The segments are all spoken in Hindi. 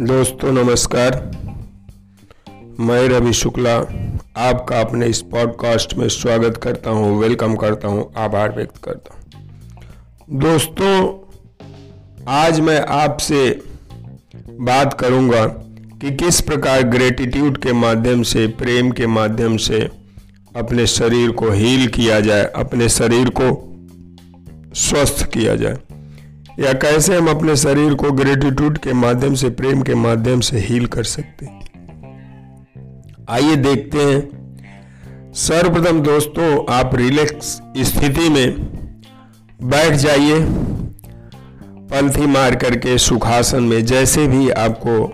दोस्तों, नमस्कार। मैं रवि शुक्ला, आपका अपने इस पॉडकास्ट में स्वागत करता हूँ वेलकम करता हूँ, आभार व्यक्त करता हूँ। दोस्तों, आज मैं आपसे बात करूँगा कि किस प्रकार ग्रेटिट्यूड के माध्यम से, प्रेम के माध्यम से अपने शरीर को हील किया जाए, अपने शरीर को स्वस्थ किया जाए। या कैसे हम अपने शरीर को ग्रेटिट्यूड के माध्यम से, प्रेम के माध्यम से हील कर सकते आइए देखते हैं। सर्वप्रथम दोस्तों, आप रिलैक्स स्थिति में बैठ जाइए। पंथी मार करके सुखासन में जैसे भी आपको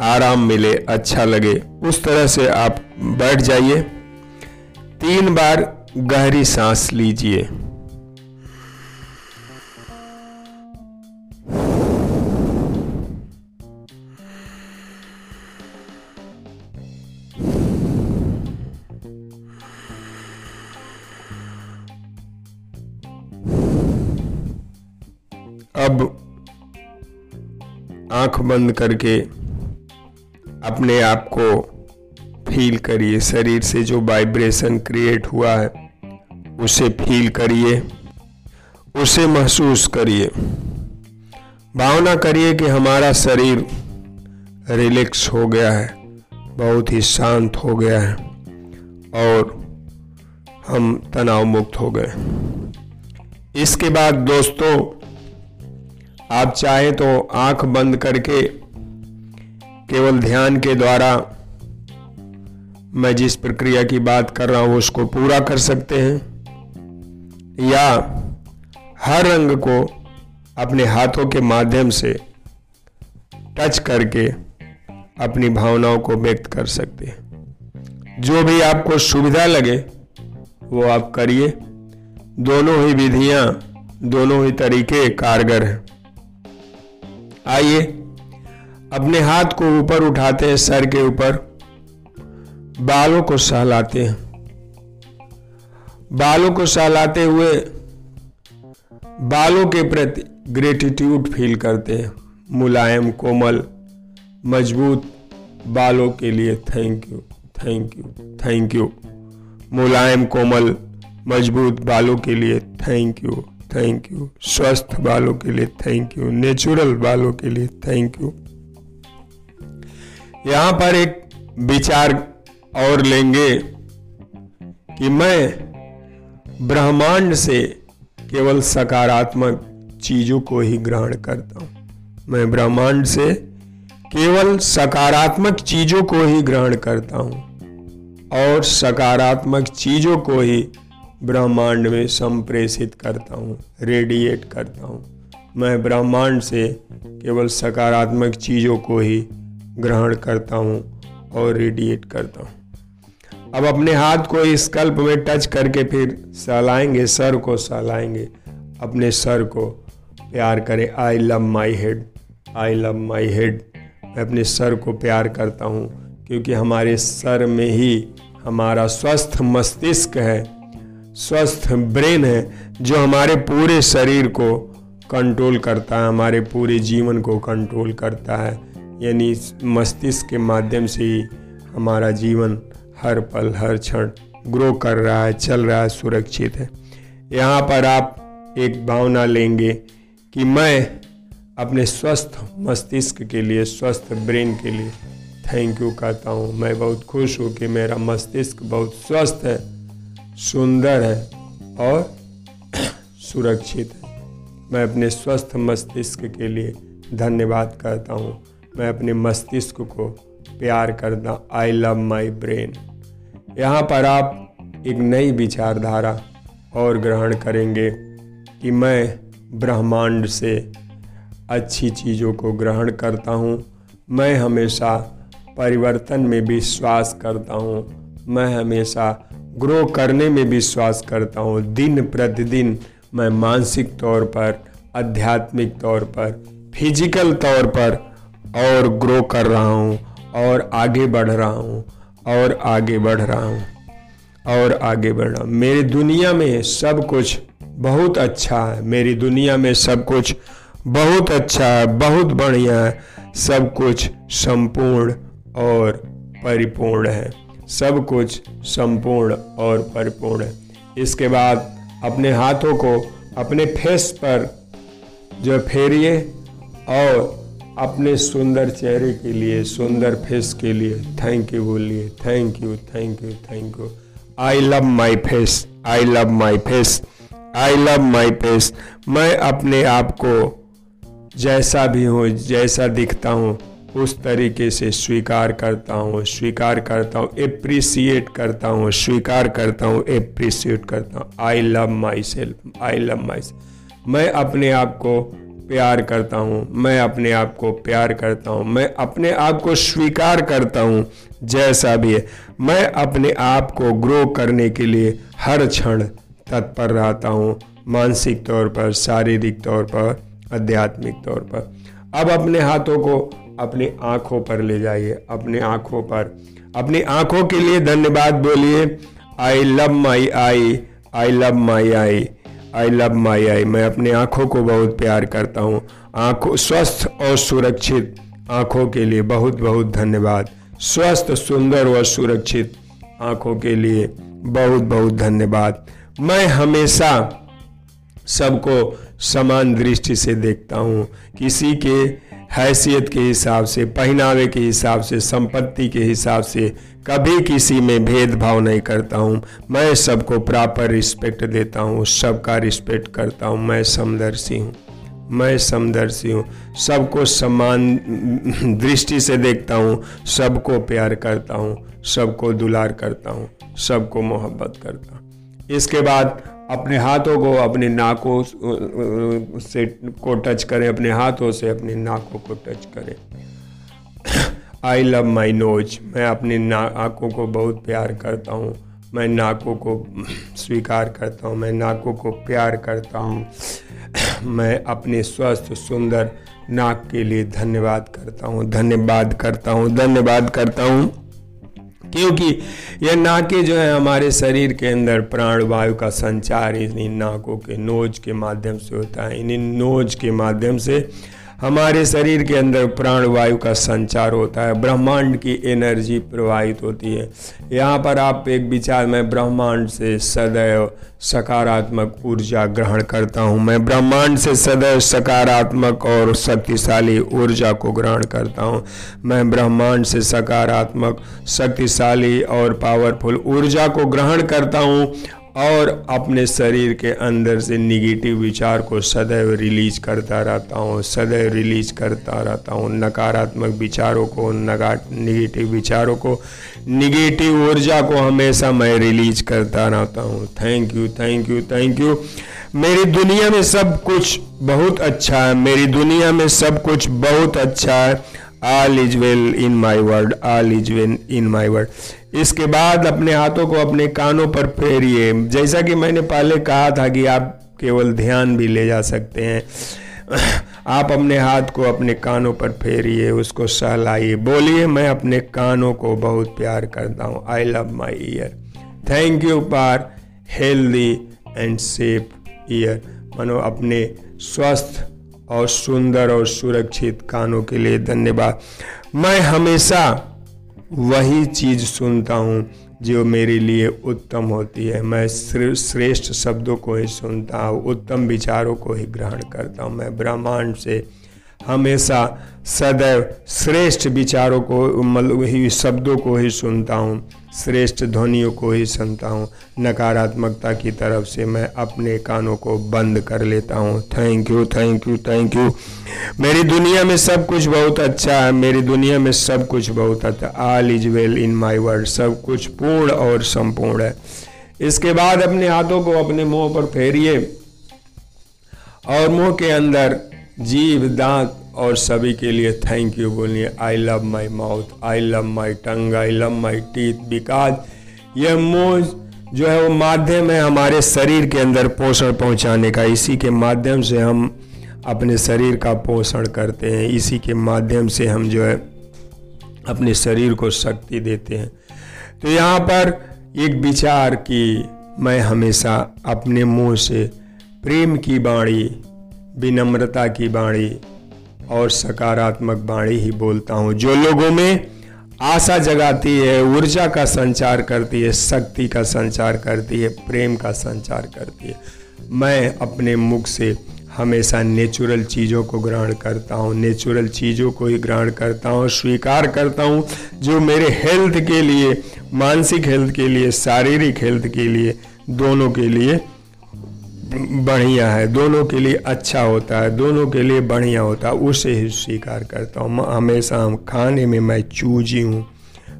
आराम मिले अच्छा लगे, उस तरह से आप बैठ जाइए। तीन बार गहरी सांस लीजिए। आँख बंद करके अपने आप को फील करिए। शरीर से जो वाइब्रेशन क्रिएट हुआ है, उसे फील करिए, उसे महसूस करिए। भावना करिए कि हमारा शरीर रिलैक्स हो गया है, बहुत ही शांत हो गया है और हम तनाव मुक्त हो गए। इसके बाद दोस्तों आप चाहें तो आँख बंद करके केवल ध्यान के द्वारा मैं जिस प्रक्रिया की बात कर रहा हूँ, उसको पूरा कर सकते हैं, या हर रंग को अपने हाथों के माध्यम से टच करके अपनी भावनाओं को व्यक्त कर सकते हैं। जो भी आपको सुविधा लगे, वो आप करिए। दोनों ही विधियाँ, दोनों ही तरीके कारगर हैं। आइए, अपने हाथ को ऊपर उठाते हैं, सर के ऊपर। बालों को सहलाते हैं। बालों को सहलाते हुए बालों के प्रति ग्रेटिट्यूड फील करते हैं। मुलायम, कोमल, मज़बूत बालों के लिए thank you thank you thank you मुलायम, कोमल, मज़बूत बालों के लिए थैंक यू थैंक यू स्वस्थ बालों के लिए थैंक यू नेचुरल बालों के लिए थैंक यू यहाँ पर एक विचार और लेंगे कि मैं ब्रह्मांड से केवल सकारात्मक चीज़ों को ही ग्रहण करता हूँ मैं ब्रह्मांड से केवल सकारात्मक चीज़ों को ही ग्रहण करता हूँ और सकारात्मक चीज़ों को ही ब्रह्मांड में संप्रेषित करता हूँ रेडिएट करता हूँ। मैं ब्रह्मांड से केवल सकारात्मक चीज़ों को ही ग्रहण करता हूँ और रेडिएट करता हूँ। अब अपने हाथ को इस कल्प में टच करके फिर सहलाएँगे, सर को सहलाएँगे। अपने सर को प्यार करें। I love my head I love my head मैं अपने सर को प्यार करता हूँ, क्योंकि हमारे सर में ही हमारा स्वस्थ मस्तिष्क है। स्वस्थ ब्रेन है जो हमारे पूरे शरीर को कंट्रोल करता है, हमारे पूरे जीवन को कंट्रोल करता है। यानी मस्तिष्क के माध्यम से ही हमारा जीवन हर पल, हर क्षण ग्रो कर रहा है, चल रहा है, सुरक्षित है। यहाँ पर आप एक भावना लेंगे कि मैं अपने स्वस्थ मस्तिष्क के लिए, स्वस्थ ब्रेन के लिए थैंक यू कहता हूँ। मैं बहुत खुश हूँ कि मेरा मस्तिष्क बहुत स्वस्थ है। सुंदर है और सुरक्षित है। मैं अपने स्वस्थ मस्तिष्क के लिए धन्यवाद करता हूँ। मैं अपने मस्तिष्क को प्यार करता आई लव माई ब्रेन यहाँ पर आप एक नई विचारधारा और ग्रहण करेंगे कि मैं ब्रह्मांड से अच्छी चीज़ों को ग्रहण करता हूँ। मैं हमेशा परिवर्तन में विश्वास करता हूँ। मैं हमेशा ग्रो करने में विश्वास करता हूँ। दिन प्रतिदिन मैं मानसिक तौर पर, आध्यात्मिक तौर पर, फ़िज़िकल तौर पर और ग्रो कर रहा हूँ और आगे बढ़ रहा हूँ और आगे बढ़ रहा हूँ और आगे बढ़ रहा हूँ। मेरी दुनिया में सब कुछ बहुत अच्छा है। मेरी दुनिया में सब कुछ बहुत अच्छा है, बहुत बढ़िया है। सब कुछ संपूर्ण और परिपूर्ण है। सब कुछ संपूर्ण और परिपूर्ण। इसके बाद अपने हाथों को अपने फेस पर जो फेरिए और अपने सुंदर चेहरे के लिए, सुंदर फेस के लिए थैंक यू बोलिए। Thank you thank you thank you I love my face I love my face I love my face मैं अपने आप को जैसा भी हूँ, जैसा दिखता हूँ उस तरीके से स्वीकार करता हूँ, स्वीकार करता हूँ एप्रिसिएट करता हूँ, स्वीकार करता हूँ एप्रिसिएट करता हूँ। I love myself I love my मैं अपने आप को प्यार करता हूँ, मैं अपने आप को प्यार करता हूँ, मैं अपने आप को स्वीकार करता हूँ, जैसा भी है। मैं अपने आप को ग्रो करने के लिए हर क्षण तत्पर रहता हूँ, मानसिक तौर पर, शारीरिक तौर पर, आध्यात्मिक तौर पर। अब अपने हाथों को अपनी आँखों पर ले जाइए, अपने आँखों पर। अपनी आँखों के लिए धन्यवाद बोलिए I love my eye I love my eye I love my eye मैं अपनी आँखों को बहुत प्यार करता हूँ। आँखों, स्वस्थ और सुरक्षित आँखों के लिए बहुत बहुत धन्यवाद। स्वस्थ, सुंदर और सुरक्षित आँखों के लिए बहुत बहुत धन्यवाद। मैं हमेशा सबको समान दृष्टि से देखता हूँ। किसी के हैसियत के हिसाब से, पहनावे के हिसाब से, संपत्ति के हिसाब से कभी किसी में भेदभाव नहीं करता हूँ। मैं सबको प्रॉपर रिस्पेक्ट देता हूँ, सबका रिस्पेक्ट करता हूँ। मैं समदर्शी हूँ, मैं समदर्शी हूँ। सबको समान दृष्टि से देखता हूँ, सबको प्यार करता हूँ, सबको दुलार करता हूँ, सबको मोहब्बत करता हूँ। इसके बाद अपने हाथों को अपने नाकों से को टच करें, अपने हाथों से अपने नाकों को टच करें। आई लव माई नोज़ मैं अपनी नाकों को बहुत प्यार करता हूँ। मैं नाकों को स्वीकार करता हूँ। मैं नाकों को प्यार करता हूँ। मैं अपने स्वस्थ, सुंदर नाक के लिए धन्यवाद करता हूँ। धन्यवाद करता हूँ। धन्यवाद करता हूँ। क्योंकि ये नाके जो है हमारे शरीर के अंदर प्राण वायु का संचार इन नाकों के नोज़ के माध्यम से होता है। इन नोज़ के माध्यम से हमारे शरीर के अंदर प्राण वायु का संचार होता है, ब्रह्मांड की एनर्जी प्रवाहित होती है। यहाँ पर आप एक विचार में ब्रह्मांड से सदैव सकारात्मक ऊर्जा ग्रहण करता हूँ। मैं ब्रह्मांड से सदैव सकारात्मक और शक्तिशाली ऊर्जा को ग्रहण करता हूँ। मैं ब्रह्मांड से सकारात्मक, शक्तिशाली और पावरफुल ऊर्जा को ग्रहण करता हूँ। और अपने शरीर के अंदर से निगेटिव विचार को सदैव रिलीज़ करता रहता हूँ, सदैव रिलीज़ करता रहता हूँ। नकारात्मक विचारों को, नगा निगेटिव विचारों को निगेटिव ऊर्जा को हमेशा मैं रिलीज़ करता रहता हूँ। Thank you thank you thank you मेरी दुनिया में सब कुछ बहुत अच्छा है। मेरी दुनिया में सब कुछ बहुत अच्छा है। All is well in my world all is well in my world इसके बाद अपने हाथों को अपने कानों पर फेरिए। जैसा कि मैंने पहले कहा था कि आप केवल ध्यान भी ले जा सकते हैं। आप अपने हाथ को अपने कानों पर फेरिए, उसको सहलाइए। बोलिए, मैं अपने कानों को बहुत प्यार करता हूँ। I love my ear thank you for healthy and safe ear मानो, अपने स्वस्थ और सुंदर और सुरक्षित कानों के लिए धन्यवाद। मैं हमेशा वही चीज़ सुनता हूँ जो मेरे लिए उत्तम होती है। मैं श्रेष्ठ शब्दों को ही सुनता हूँ, उत्तम विचारों को ही ग्रहण करता हूँ। मैं ब्रह्मांड से हमेशा सदैव श्रेष्ठ विचारों को मतलब ही शब्दों को ही सुनता हूँ, श्रेष्ठ ध्वनियों को ही सुनता हूँ। नकारात्मकता की तरफ़ से मैं अपने कानों को बंद कर लेता हूँ। Thank you thank you thank you मेरी दुनिया में सब कुछ बहुत अच्छा है। मेरी दुनिया में सब कुछ बहुत अच्छा all is well in my world सब कुछ पूर्ण और संपूर्ण है। इसके बाद अपने हाथों को अपने मुँह पर फेरिए और मुँह के अंदर जीव दांत और सभी के लिए थैंक यू बोलिए I love my mouth I love my tongue I love my teeth because यह मुँह जो है वो माध्यम है हमारे शरीर के अंदर पोषण पहुँचाने का। इसी के माध्यम से हम अपने शरीर का पोषण करते हैं। इसी के माध्यम से हम जो है अपने शरीर को शक्ति देते हैं। तो यहाँ पर एक विचार कि मैं हमेशा अपने मुँह से प्रेम की बाणी विनम्रता की बाणी और सकारात्मक वाणी ही बोलता हूँ। जो लोगों में आशा जगाती है, ऊर्जा का संचार करती है, शक्ति का संचार करती है, प्रेम का संचार करती है, मैं अपने मुख से हमेशा नेचुरल चीज़ों को ग्रहण करता हूँ। नेचुरल चीज़ों को ही ग्रहण करता हूँ, स्वीकार करता हूँ, जो मेरे हेल्थ के लिए, मानसिक हेल्थ के लिए, शारीरिक हेल्थ के लिए, दोनों के लिए बढ़िया है। दोनों के लिए अच्छा होता है, दोनों के लिए बढ़िया होता है, उसे ही स्वीकार करता हूँ। हमेशा हम खाने में मैं चूजी हूँ।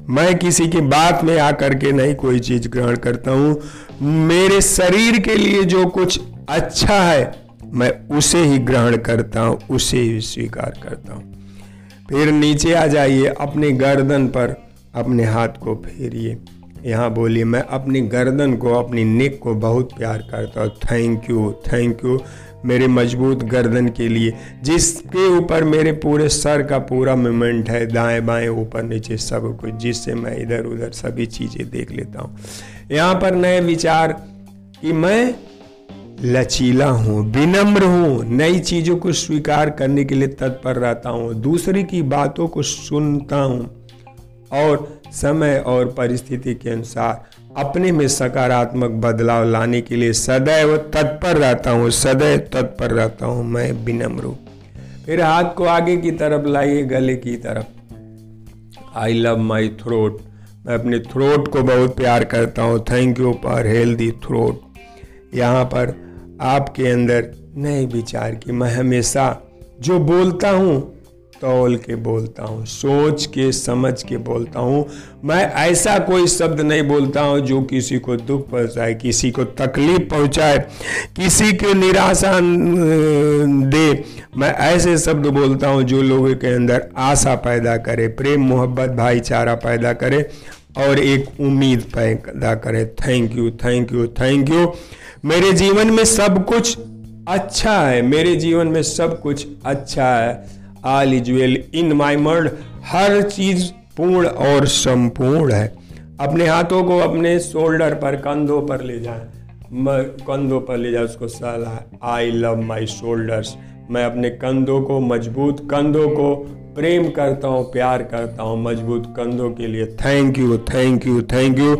मैं किसी की बात में आकर के नहीं कोई चीज़ ग्रहण करता हूँ। मेरे शरीर के लिए जो कुछ अच्छा है, मैं उसे ही ग्रहण करता हूँ, उसे ही स्वीकार करता हूँ। फिर नीचे आ जाइए अपने गर्दन पर, अपने हाथ को फेरिए। यहाँ बोलिए मैं अपनी गर्दन को, अपनी नेक को बहुत प्यार करता हूँ। थैंक यू थैंक यू मेरे मज़बूत गर्दन के लिए। जिसके ऊपर मेरे पूरे सर का पूरा मूवमेंट है, दाएँ बाएँ, ऊपर नीचे सब कुछ, जिससे मैं इधर उधर सभी चीज़ें देख लेता हूँ। यहाँ पर नए विचार कि मैं लचीला हूँ, विनम्र हूँ, नई चीज़ों को स्वीकार करने के लिए तत्पर रहता हूँ। दूसरे की बातों को सुनता हूँ। और समय और परिस्थिति के अनुसार अपने में सकारात्मक बदलाव लाने के लिए सदैव तत्पर रहता हूँ, सदैव तत्पर रहता हूँ मैं विनम्र हूँ। फिर हाथ को आगे की तरफ़ लाइए, गले की तरफ़। आई लव माई थ्रोट मैं अपने थ्रोट को बहुत प्यार करता हूँ। Thank you for healthy throat यहाँ पर आपके अंदर नए विचार की मैं हमेशा जो बोलता हूँ तौल के बोलता हूँ, सोच के, समझ के बोलता हूँ। मैं ऐसा कोई शब्द नहीं बोलता हूँ जो किसी को दुख पहुँचाए, किसी को तकलीफ़ पहुँचाए, किसी को निराशा दे। मैं ऐसे शब्द बोलता हूँ जो लोगों के अंदर आशा पैदा करे, प्रेम, मोहब्बत, भाईचारा पैदा करे और एक उम्मीद पैदा करे। Thank you thank you thank you मेरे जीवन में सब कुछ अच्छा है, मेरे जीवन में सब कुछ अच्छा है। All is well in my world, हर चीज़ पूर्ण और संपूर्ण है। अपने हाथों को अपने शोल्डर पर, कंधों पर ले जाए। कंधों पर ले जाए उसको सलाह आई लव माई शोल्डर्स मैं अपने कंधों को मज़बूत, कंधों को प्रेम करता हूँ, प्यार करता हूँ, मज़बूत कंधों के लिए thank you thank you thank you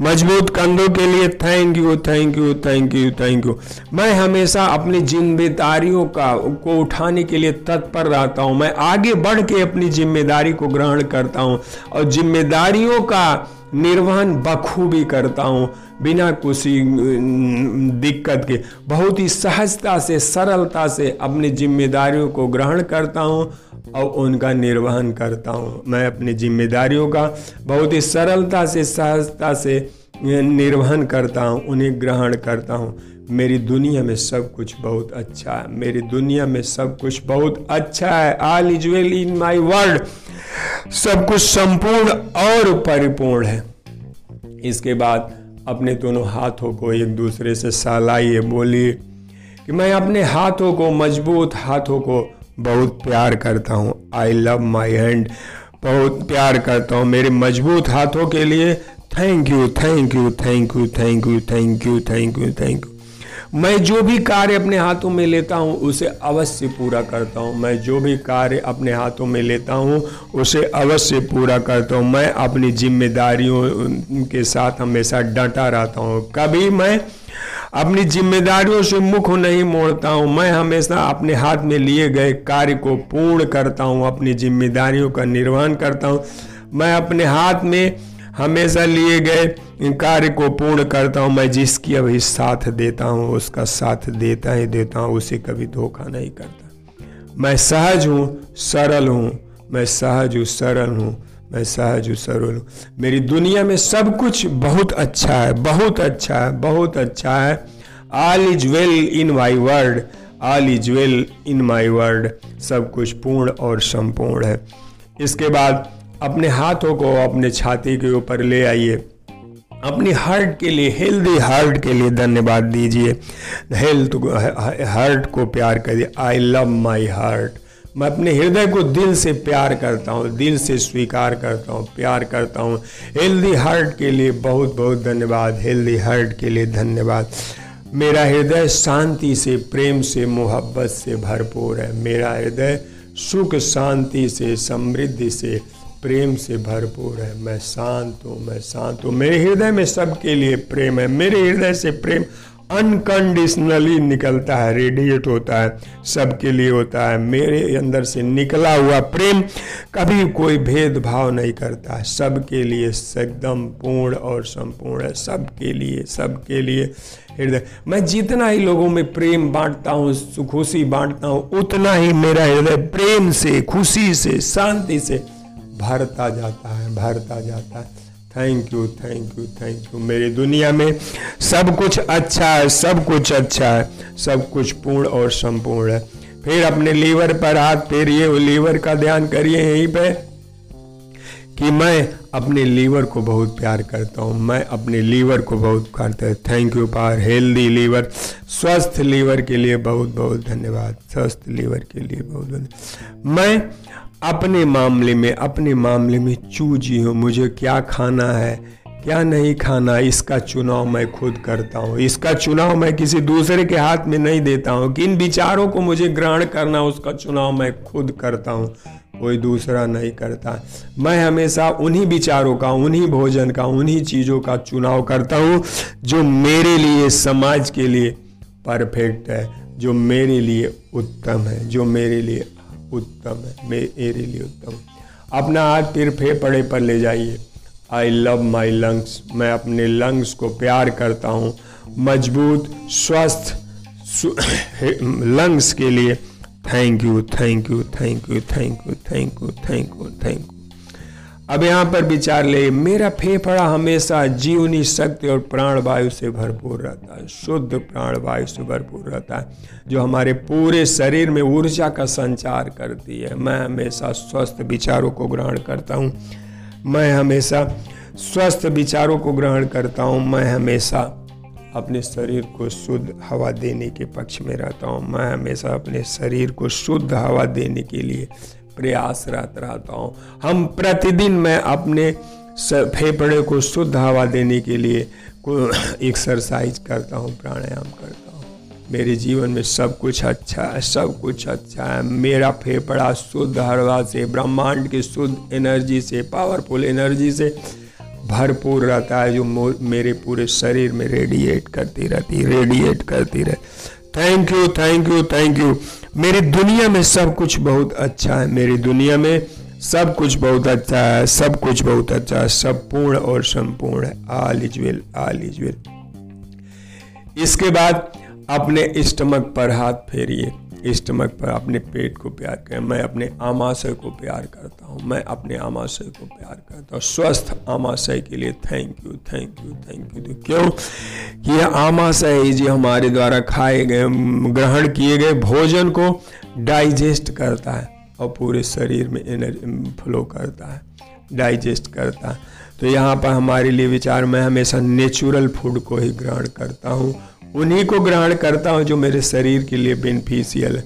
मज़बूत कंधों के लिए thank you thank you thank you thank you मैं हमेशा अपनी जिम्मेदारियों का, को उठाने के लिए तत्पर रहता हूँ। मैं आगे बढ़ के अपनी ज़िम्मेदारी को ग्रहण करता हूँ और जिम्मेदारियों का निर्वहन बखूबी करता हूँ, बिना किसी दिक्कत के। बहुत ही सहजता से, सरलता से अपनी जिम्मेदारियों को ग्रहण करता हूँ और उनका निर्वहन करता हूँ। मैं अपनी जिम्मेदारियों का बहुत ही सरलता से, सहजता से निर्वहन करता हूँ, उन्हें ग्रहण करता हूँ। मेरी दुनिया में सब कुछ बहुत अच्छा है। मेरी दुनिया में सब कुछ बहुत अच्छा है। All is well in my world सब कुछ संपूर्ण और परिपूर्ण है। इसके बाद अपने दोनों हाथों को एक दूसरे से सहलाइए, बोलिए कि मैं अपने हाथों को मज़बूत हाथों को बहुत प्यार करता हूँ। आई लव माई हैंड बहुत प्यार करता हूँ मेरे मज़बूत हाथों के लिए। Thank you thank you thank you thank you thank you thank you thank you मैं जो भी कार्य अपने हाथों में लेता हूँ, उसे अवश्य पूरा करता हूँ। मैं जो भी कार्य अपने हाथों में लेता हूँ, उसे अवश्य पूरा करता हूँ। मैं अपनी जिम्मेदारियों के साथ हमेशा डटा रहता हूँ। कभी मैं अपनी जिम्मेदारियों से मुख नहीं मोड़ता हूँ। मैं हमेशा अपने हाथ में लिए गए कार्य को पूर्ण करता हूँ, अपनी जिम्मेदारियों का निर्वहन करता हूँ। मैं अपने हाथ में हमेशा लिए गए कार्य को पूर्ण करता हूँ। मैं जिसकी अभी साथ देता हूँ, उसका साथ देता ही देता हूँ, उसे कभी धोखा नहीं करता। मैं सहज हूँ, सरल हूँ। मैं सहज हूँ, सरल हूँ। मैं सहज सरल हूँ मेरी दुनिया में सब कुछ बहुत अच्छा है, बहुत अच्छा है, बहुत अच्छा है। All is well in my world all is well in my world सब कुछ पूर्ण और संपूर्ण है। इसके बाद अपने हाथों को अपने छाती के ऊपर ले आइए। अपनी हार्ट के लिए हेल्दी हार्ट के लिए धन्यवाद दीजिए। हेल्थ हार्ट को प्यार करिए। आई लव माई हार्ट मैं अपने हृदय को दिल से प्यार करता हूँ, दिल से स्वीकार करता हूँ, प्यार करता हूँ। हेल्दी हार्ट के लिए बहुत बहुत धन्यवाद। हेल्दी हार्ट के लिए धन्यवाद। मेरा हृदय शांति से, प्रेम से, मोहब्बत से भरपूर है। मेरा हृदय सुख, शांति से, समृद्धि से, प्रेम से भरपूर है। मैं शांत हूँ, मैं शांत हूँ। मेरे हृदय में सबके लिए प्रेम है। मेरे हृदय से प्रेम अनकंडीशनली निकलता है रेडिएट होता है, सबके लिए होता है, मेरे अंदर से निकला हुआ प्रेम कभी कोई भेदभाव नहीं करता। है सबके लिए एकदम पूर्ण और संपूर्ण है, सबके लिए सबके लिए हृदय। मैं जितना ही लोगों में प्रेम बांटता हूँ खुशी बांटता हूँ, उतना ही मेरा हृदय प्रेम से, खुशी से, शांति से भरता जाता है, भरता जाता है। Thank you thank you thank you मेरी दुनिया में सब कुछ अच्छा है, सब कुछ अच्छा है, सब कुछ पूर्ण और संपूर्ण है। फिर अपने लीवर पर हाथ फेरिए लीवर का ध्यान करिए यहीं पे। कि मैं अपने लीवर को बहुत प्यार करता हूँ, मैं अपने लीवर को बहुत करता हूँ। Thank you par. Healthy liver. स्वस्थ लीवर के लिए बहुत बहुत धन्यवाद। स्वस्थ लीवर के लिए बहुत बहुत मैं अपने मामले में, अपने मामले में चूजी हूँ। मुझे क्या खाना है, क्या नहीं खाना, इसका चुनाव मैं खुद करता हूँ। इसका चुनाव मैं किसी दूसरे के हाथ में नहीं देता हूँ। किन विचारों को मुझे ग्रहण करना उसका चुनाव मैं खुद करता हूँ। कोई दूसरा नहीं करता। मैं हमेशा उन्हीं विचारों का, उन्हीं भोजन का, उन्हीं चीज़ों का चुनाव करता हूँ, जो मेरे लिए समाज के लिए परफेक्ट है, जो मेरे लिए उत्तम है, जो मेरे लिए उत्तम है, मेरे लिए उत्तम अपना हाथ फिर फेफड़े पर ले जाइए। आई लव माई लंग्स मैं अपने लंग्स को प्यार करता हूँ। मज़बूत, स्वस्थ लंग्स के लिए thank you thank you thank you thank you thank you thank you thank you अब यहाँ पर विचार ले, मेरा फेफड़ा हमेशा जीवनी शक्ति और प्राण वायु से भरपूर रहता है, शुद्ध प्राण वायु से भरपूर रहता है, जो हमारे पूरे शरीर में ऊर्जा का संचार करती है। मैं हमेशा स्वस्थ विचारों को ग्रहण करता हूँ, मैं हमेशा स्वस्थ विचारों को ग्रहण करता हूँ, मैं हमेशा अपने शरीर को शुद्ध हवा देने के पक्ष में रहता हूँ। मैं हमेशा अपने शरीर को शुद्ध हवा देने के लिए प्रयासरत रहता हूँ। हम प्रतिदिन मैं अपने फेफड़े को शुद्ध हवा देने के लिए एक्सरसाइज करता हूँ, प्राणायाम करता हूँ। मेरे जीवन में सब कुछ अच्छा है, सब कुछ अच्छा है। मेरा फेफड़ा शुद्ध हवा से, ब्रह्मांड की शुद्ध एनर्जी से पावरफुल एनर्जी से भरपूर रहता है, जो मेरे पूरे शरीर में रेडिएट करती रहती रेडिएट करती रहती thank you thank you thank you मेरी दुनिया में सब कुछ बहुत अच्छा है, मेरी दुनिया में सब कुछ बहुत अच्छा है, सब कुछ बहुत अच्छा है, सब पूर्ण और संपूर्ण है। All is well all is well इसके बाद अपने स्टमक पर हाथ फेरिए। स्टमक पर अपने पेट को प्यार करें। मैं अपने आमाशय को प्यार करता हूँ। मैं अपने आमाशय को प्यार करता हूँ। स्वस्थ आमाशय के लिए thank you thank you thank you तो क्यों? कि यह आमाशय जो हमारे द्वारा खाए गए, ग्रहण किए गए भोजन को डाइजेस्ट करता है और पूरे शरीर में एनर्जी फ्लो करता है। डाइजेस्ट करता है। तो यहाँ पर हमारे लिए विचार, मैं हमेशा नेचुरल फ़ूड को ही ग्रहण करता हूँ। उन्हीं को ग्रहण करता हूँ जो मेरे शरीर के लिए बेनिफिशियल है।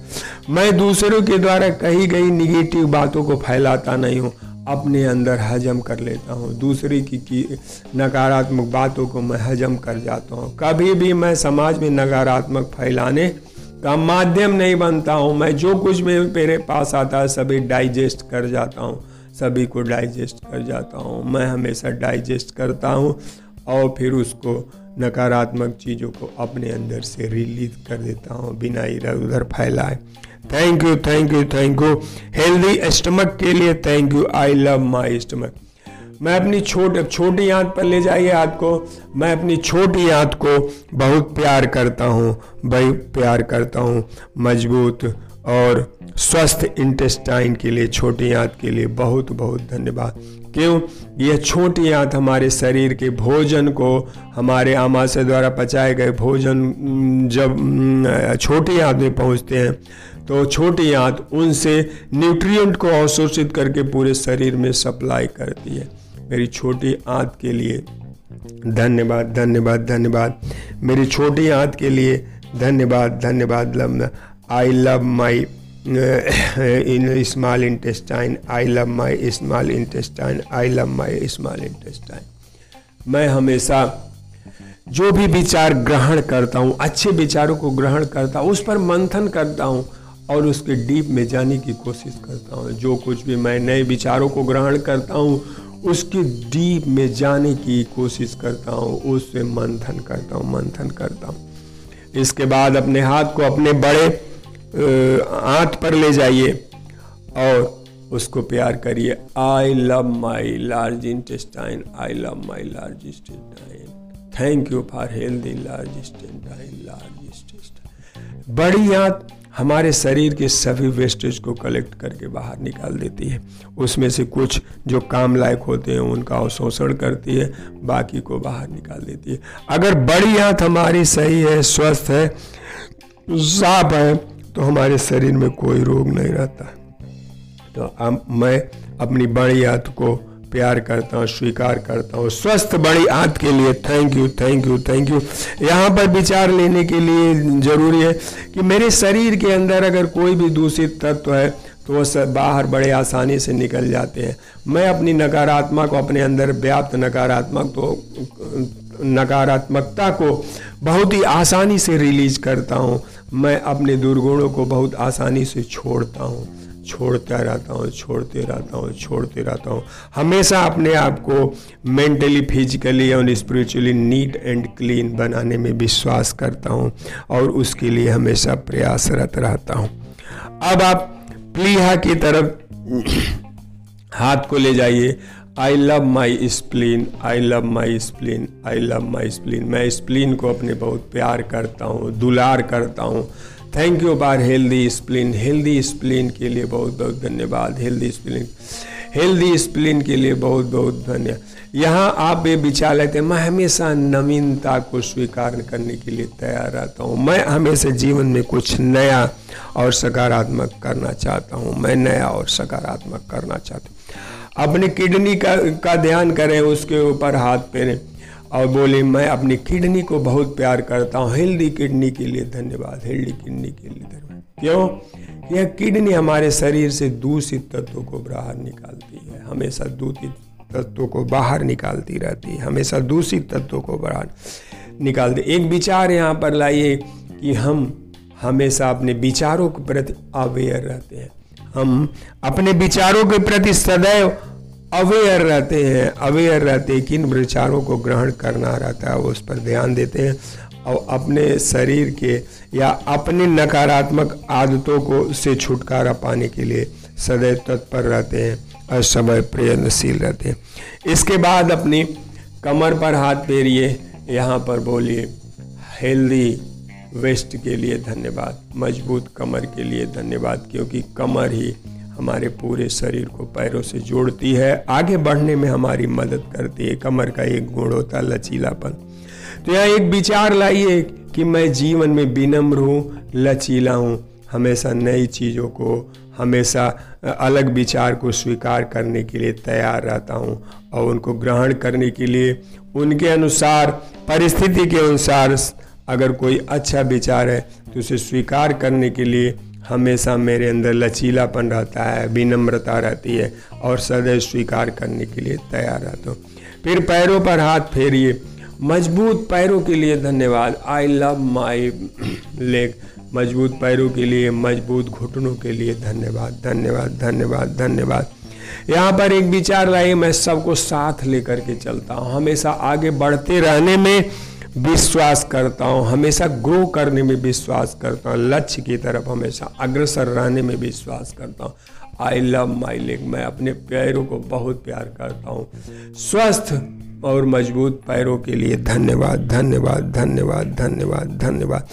मैं दूसरों के द्वारा कही गई निगेटिव बातों को फैलाता नहीं हूँ अपने अंदर हजम कर लेता हूँ। दूसरे की, की नकारात्मक बातों को मैं हजम कर जाता हूँ। कभी भी मैं समाज में नकारात्मक फैलाने का माध्यम नहीं बनता हूँ। मैं जो कुछ भी मेरे पास आता है सभी डाइजेस्ट कर जाता हूँ। सभी को डाइजेस्ट कर जाता हूँ। मैं हमेशा डाइजेस्ट करता हूँ और फिर उसको नकारात्मक चीज़ों को अपने अंदर से रिलीज़ कर देता हूँ, बिना इधर उधर फैलाए। Thank you thank you thank you healthy stomach के लिए thank you I love my stomach मैं अपनी छोट, छोटी आंत पर ले जाइए आपको। मैं अपनी छोटी आंत को बहुत प्यार करता हूँ। भाई, प्यार करता हूँ। मज़बूत और स्वस्थ इंटेस्टाइन के लिए, छोटी आंत के लिए बहुत बहुत धन्यवाद। क्यों? यह छोटी आंत हमारे शरीर के भोजन को, हमारे आमाशय द्वारा पचाए गए भोजन जब छोटी आंत में पहुँचते हैं तो छोटी आंत उनसे न्यूट्रिएंट को अवशोषित करके पूरे शरीर में सप्लाई करती है। मेरी छोटी आंत के लिए धन्यवाद धन्यवाद धन्यवाद। मेरी छोटी आंत के लिए धन्यवाद धन्यवाद I love my in small intestine I love my small intestine I love my small intestine मैं हमेशा जो भी विचार ग्रहण करता हूँ, अच्छे विचारों को ग्रहण करता हूँ, उस पर मंथन करता हूँ और उसके डीप में जाने की कोशिश करता हूँ। जो कुछ भी मैं नए विचारों को ग्रहण करता हूँ, उसके डीप में जाने की कोशिश करता हूँ, उससे मंथन करता हूँ, मंथन करता हूँ। इसके बाद अपने हाथ को अपने बड़े आंत पर ले जाइए और उसको प्यार करिए। I love my large intestine I love my large intestine thank you for healthy large intestine large intestine बड़ी आंत हमारे शरीर के सभी वेस्टेज को कलेक्ट करके बाहर निकाल देती है। उसमें से कुछ जो काम लायक होते हैं, उनका अवशोषण करती है, बाकी को बाहर निकाल देती है। अगर बड़ी आंत हमारी सही है, स्वस्थ है, साफ़ है तो हमारे शरीर में कोई रोग नहीं रहता। तो अब मैं अपनी बड़ी आंत को प्यार करता हूँ, स्वीकार करता हूँ। स्वस्थ बड़ी आंत के लिए thank you thank you thank you यहाँ पर विचार लेने के लिए ज़रूरी है कि मेरे शरीर के अंदर अगर कोई भी दूषित तत्व है तो वह बाहर बड़े आसानी से निकल जाते हैं। मैं अपनी नकारात्मक अपने अंदर व्याप्त नकारात्मक तो नकारात्मकता को बहुत ही आसानी से रिलीज़ करता हूँ। मैं अपने दुर्गुणों को बहुत आसानी से छोड़ता हूँ। छोड़ता रहता हूँ, छोड़ते रहता हूँ, छोड़ते रहता हूँ। हमेशा अपने आप को मेंटली फिजिकली और स्पिरिचुअली नीट एंड क्लीन बनाने में विश्वास करता हूँ और उसके लिए हमेशा प्रयासरत रहता हूँ। अब आप प्लीहा की तरफ़ हाथ को ले जाइए। I love my spleen I love my spleen I love my spleen मैं स्प्लिन को अपने बहुत प्यार करता हूँ, दुलार करता हूँ thank you bar healthy spleen healthy spleen के लिए बहुत बहुत धन्यवाद हेल्दी स्प्लिन हेल्दी स्प्लिन के लिए बहुत बहुत धन्यवाद यहाँ आप ये विचार लेते हैं, मैं हमेशा नवीनता को स्वीकार करने के लिए तैयार रहता हूँ, मैं हमेशा जीवन में कुछ नया और सकारात्मक करना चाहता हूँ, मैं नया और सकारात्मक करना चाहता हूँ। अपने किडनी का का ध्यान करें, उसके ऊपर हाथ फेरें। और बोले, मैं अपनी किडनी को बहुत प्यार करता हूँ। हेल्दी किडनी के लिए धन्यवाद, हेल्दी किडनी के लिए धन्यवाद। क्यों? यह किडनी हमारे शरीर से दूषित तत्वों को बाहर निकालती है। हमेशा दूषित तत्वों को बाहर निकालती रहती है। हमेशा दूषित तत्वों को बाहर निकालती एक विचार यहाँ पर लाइए कि हम हमेशा अपने विचारों के प्रति अवेयर रहते हैं। हम अपने विचारों के प्रति सदैव अवेयर रहते हैं, अवेयर रहते हैं किन विचारों को ग्रहण करना रहता है, उस पर ध्यान देते हैं और अपने शरीर के या अपने नकारात्मक आदतों को से छुटकारा पाने के लिए सदैव तत्पर रहते हैं और समय प्रयत्नशील रहते हैं। इसके बाद अपनी कमर पर हाथ फेरिए, यहाँ पर बोलिए, हेल्दी वेस्ट के लिए धन्यवाद, मज़बूत कमर के लिए धन्यवाद, क्योंकि कमर ही हमारे पूरे शरीर को पैरों से जोड़ती है। आगे बढ़ने में हमारी मदद करती है। कमर का एक गुण होता लचीलापन। तो यहाँ एक विचार लाइए कि मैं जीवन में विनम्र हूँ, लचीला हूँ। हमेशा नई चीज़ों को, हमेशा अलग विचार को स्वीकार करने के लिए तैयार रहता हूँ और उनको ग्रहण करने के लिए उनके अनुसार, परिस्थिति के अनुसार अगर कोई अच्छा विचार है तो उसे स्वीकार करने के लिए हमेशा मेरे अंदर लचीलापन रहता है, विनम्रता रहती है और सदैव स्वीकार करने के लिए तैयार रहता हूँ। फिर पैरों पर हाथ फेरिए। मज़बूत पैरों के लिए धन्यवाद। आई लव माई लेग मज़बूत पैरों के लिए, मज़बूत घुटनों के लिए धन्यवाद धन्यवाद धन्यवाद धन्यवाद। यहाँ पर एक विचार लाइए, मैं सबको साथ लेकर के चलता हूँ। हमेशा आगे बढ़ते रहने में विश्वास करता हूँ, हमेशा ग्रो करने में विश्वास करता हूँ, लक्ष्य की तरफ़ हमेशा अग्रसर रहने में विश्वास करता हूँ। आई लव माई लेग मैं अपने पैरों को बहुत प्यार करता हूँ। स्वस्थ और मज़बूत पैरों के लिए धन्यवाद धन्यवाद धन्यवाद धन्यवाद धन्यवाद।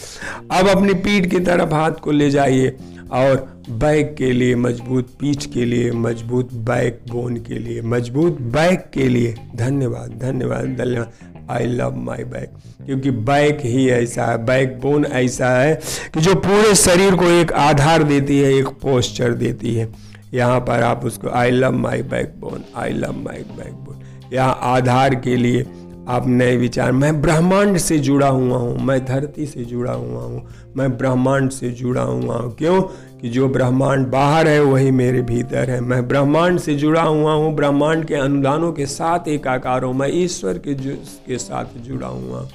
अब अपनी पीठ की तरफ़ हाथ को ले जाइए और बैक के लिए मज़बूत पीठ के लिए, मज़बूत बैक बोन के लिए, मज़बूत बैक के लिए धन्यवाद धन्यवाद धन्यवाद। आई लव माई बैक क्योंकि बैक ही ऐसा है बैक बोन ऐसा है कि जो पूरे शरीर को एक आधार देती है, एक पोस्चर देती है। यहाँ पर आप उसको I love my backbone. I love my backbone. यहाँ आधार के लिए आप नए विचार। मैं ब्रह्मांड से जुड़ा हुआ हूँ, मैं धरती से जुड़ा हुआ हूँ, मैं ब्रह्मांड से जुड़ा हुआ हूँ। क्यों? कि जो ब्रह्मांड बाहर है, वही मेरे भीतर है। मैं ब्रह्मांड से जुड़ा हुआ हूँ, ब्रह्मांड के अनुदानों के साथ एक आकार हूँ। मैं ईश्वर के के साथ जुड़ा हुआ,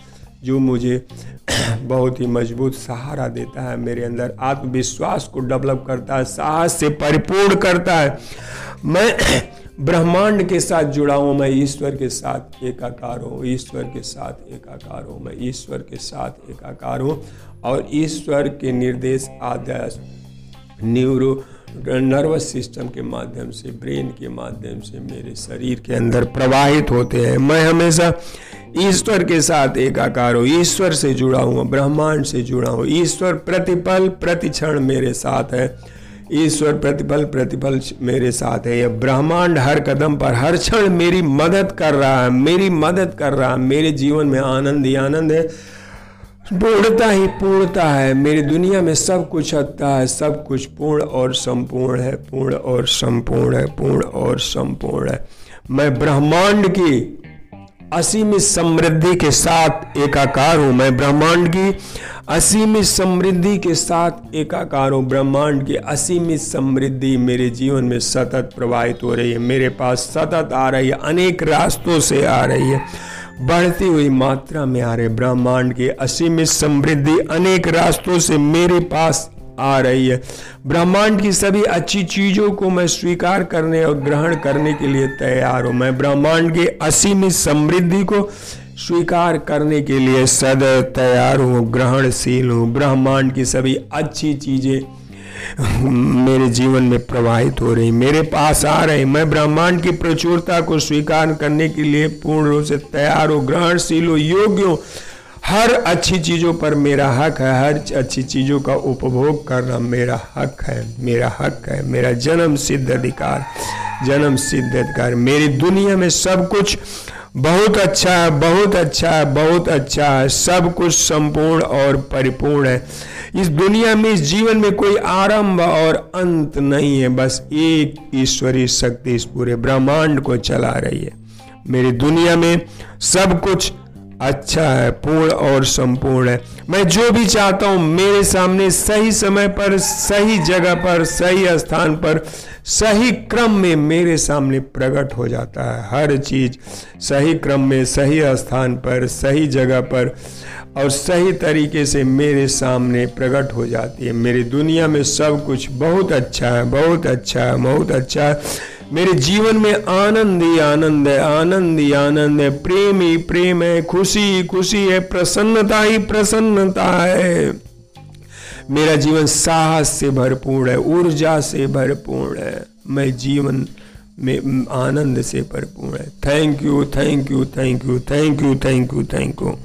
जो मुझे बहुत ही मज़बूत सहारा देता है। मेरे अंदर आत्मविश्वास को डेवलप करता है, साहस से परिपूर्ण करता है। मैं ब्रह्मांड के साथ जुड़ा हूँ, मैं ईश्वर के साथ एकाकार हूँ। ईश्वर के साथ एकाकार हूँ, मैं ईश्वर के साथ एकाकार हूँ और ईश्वर के निर्देश आदेश न्यूरो नर्वस सिस्टम के माध्यम से, ब्रेन के माध्यम से मेरे शरीर के अंदर प्रवाहित होते हैं। मैं हमेशा ईश्वर के साथ एकाकार हूँ, ईश्वर से जुड़ा हूँ, ब्रह्मांड से जुड़ा हूँ। ईश्वर प्रतिपल प्रतिक्षण मेरे साथ है। ईश्वर प्रतिपल प्रतिपल मेरे साथ है। यह ब्रह्मांड हर कदम पर, हर क्षण मेरी मदद कर रहा है, मेरी मदद कर रहा है, मेरे जीवन में आनंद ही आनंद है। पूर्णता ही पूर्णता है। मेरी दुनिया में सब कुछ अच्छा है, सब कुछ पूर्ण और संपूर्ण है, पूर्ण और संपूर्ण है, पूर्ण और संपूर्ण है। मैं ब्रह्मांड की असीमित समृद्धि के साथ एकाकार हूँ। मैं ब्रह्मांड की असीमित समृद्धि के साथ एकाकार हूँ। ब्रह्मांड की असीमित समृद्धि मेरे जीवन में सतत प्रवाहित हो रही है। मेरे पास सतत आ रही है, अनेक रास्तों से आ रही है। बढ़ती हुई मात्रा में आ रहे ब्रह्मांड की असीमित समृद्धि अनेक रास्तों से मेरे पास आ रही है। ब्रह्मांड की सभी अच्छी चीज़ों को मैं स्वीकार करने और ग्रहण करने के लिए तैयार हूँ। मैं ब्रह्मांड की असीमित समृद्धि को स्वीकार करने के लिए सदैव तैयार हूँ, ग्रहणशील हूँ। ब्रह्मांड की सभी अच्छी चीज़ें मेरे जीवन में प्रवाहित हो रही, मेरे पास आ रहे। मैं ब्रह्मांड की प्रचुरता को स्वीकार करने के लिए पूर्ण रूप से तैयार हो, ग्रहणशील हो, योग्य हो। हर अच्छी चीज़ों पर मेरा हक है, हर अच्छी चीज़ों का उपभोग करना मेरा हक है, मेरा हक है, मेरा जन्म सिद्ध अधिकार, जन्म सिद्ध अधिकार। मेरी दुनिया में सब कुछ बहुत अच्छा है, बहुत अच्छा है, बहुत अच्छा है, सब कुछ संपूर्ण और परिपूर्ण है। इस दुनिया में, इस जीवन में कोई आरंभ और अंत नहीं है। बस एक ईश्वरीय शक्ति इस पूरे ब्रह्मांड को चला रही है। मेरी दुनिया में सब कुछ अच्छा है, पूर्ण और संपूर्ण है। मैं जो भी चाहता हूँ, मेरे सामने सही समय पर, सही जगह पर, सही स्थान पर, सही क्रम में मेरे सामने प्रकट हो जाता है हर चीज़। सही क्रम में, सही स्थान पर, सही जगह पर और सही तरीके से मेरे सामने प्रकट हो जाती है। मेरी दुनिया में सब कुछ बहुत अच्छा है, बहुत अच्छा है, बहुत अच्छा है। मेरे जीवन में आनंद ही आनंद है, आनंद ही आनंद है, प्रेम ही प्रेम है, खुशी ही खुशी है, प्रसन्नता ही प्रसन्नता है। मेरा जीवन साहस से भरपूर है, ऊर्जा से भरपूर है, मैं जीवन में आनंद से भरपूर है। Thank you thank you thank you thank you thank you thank you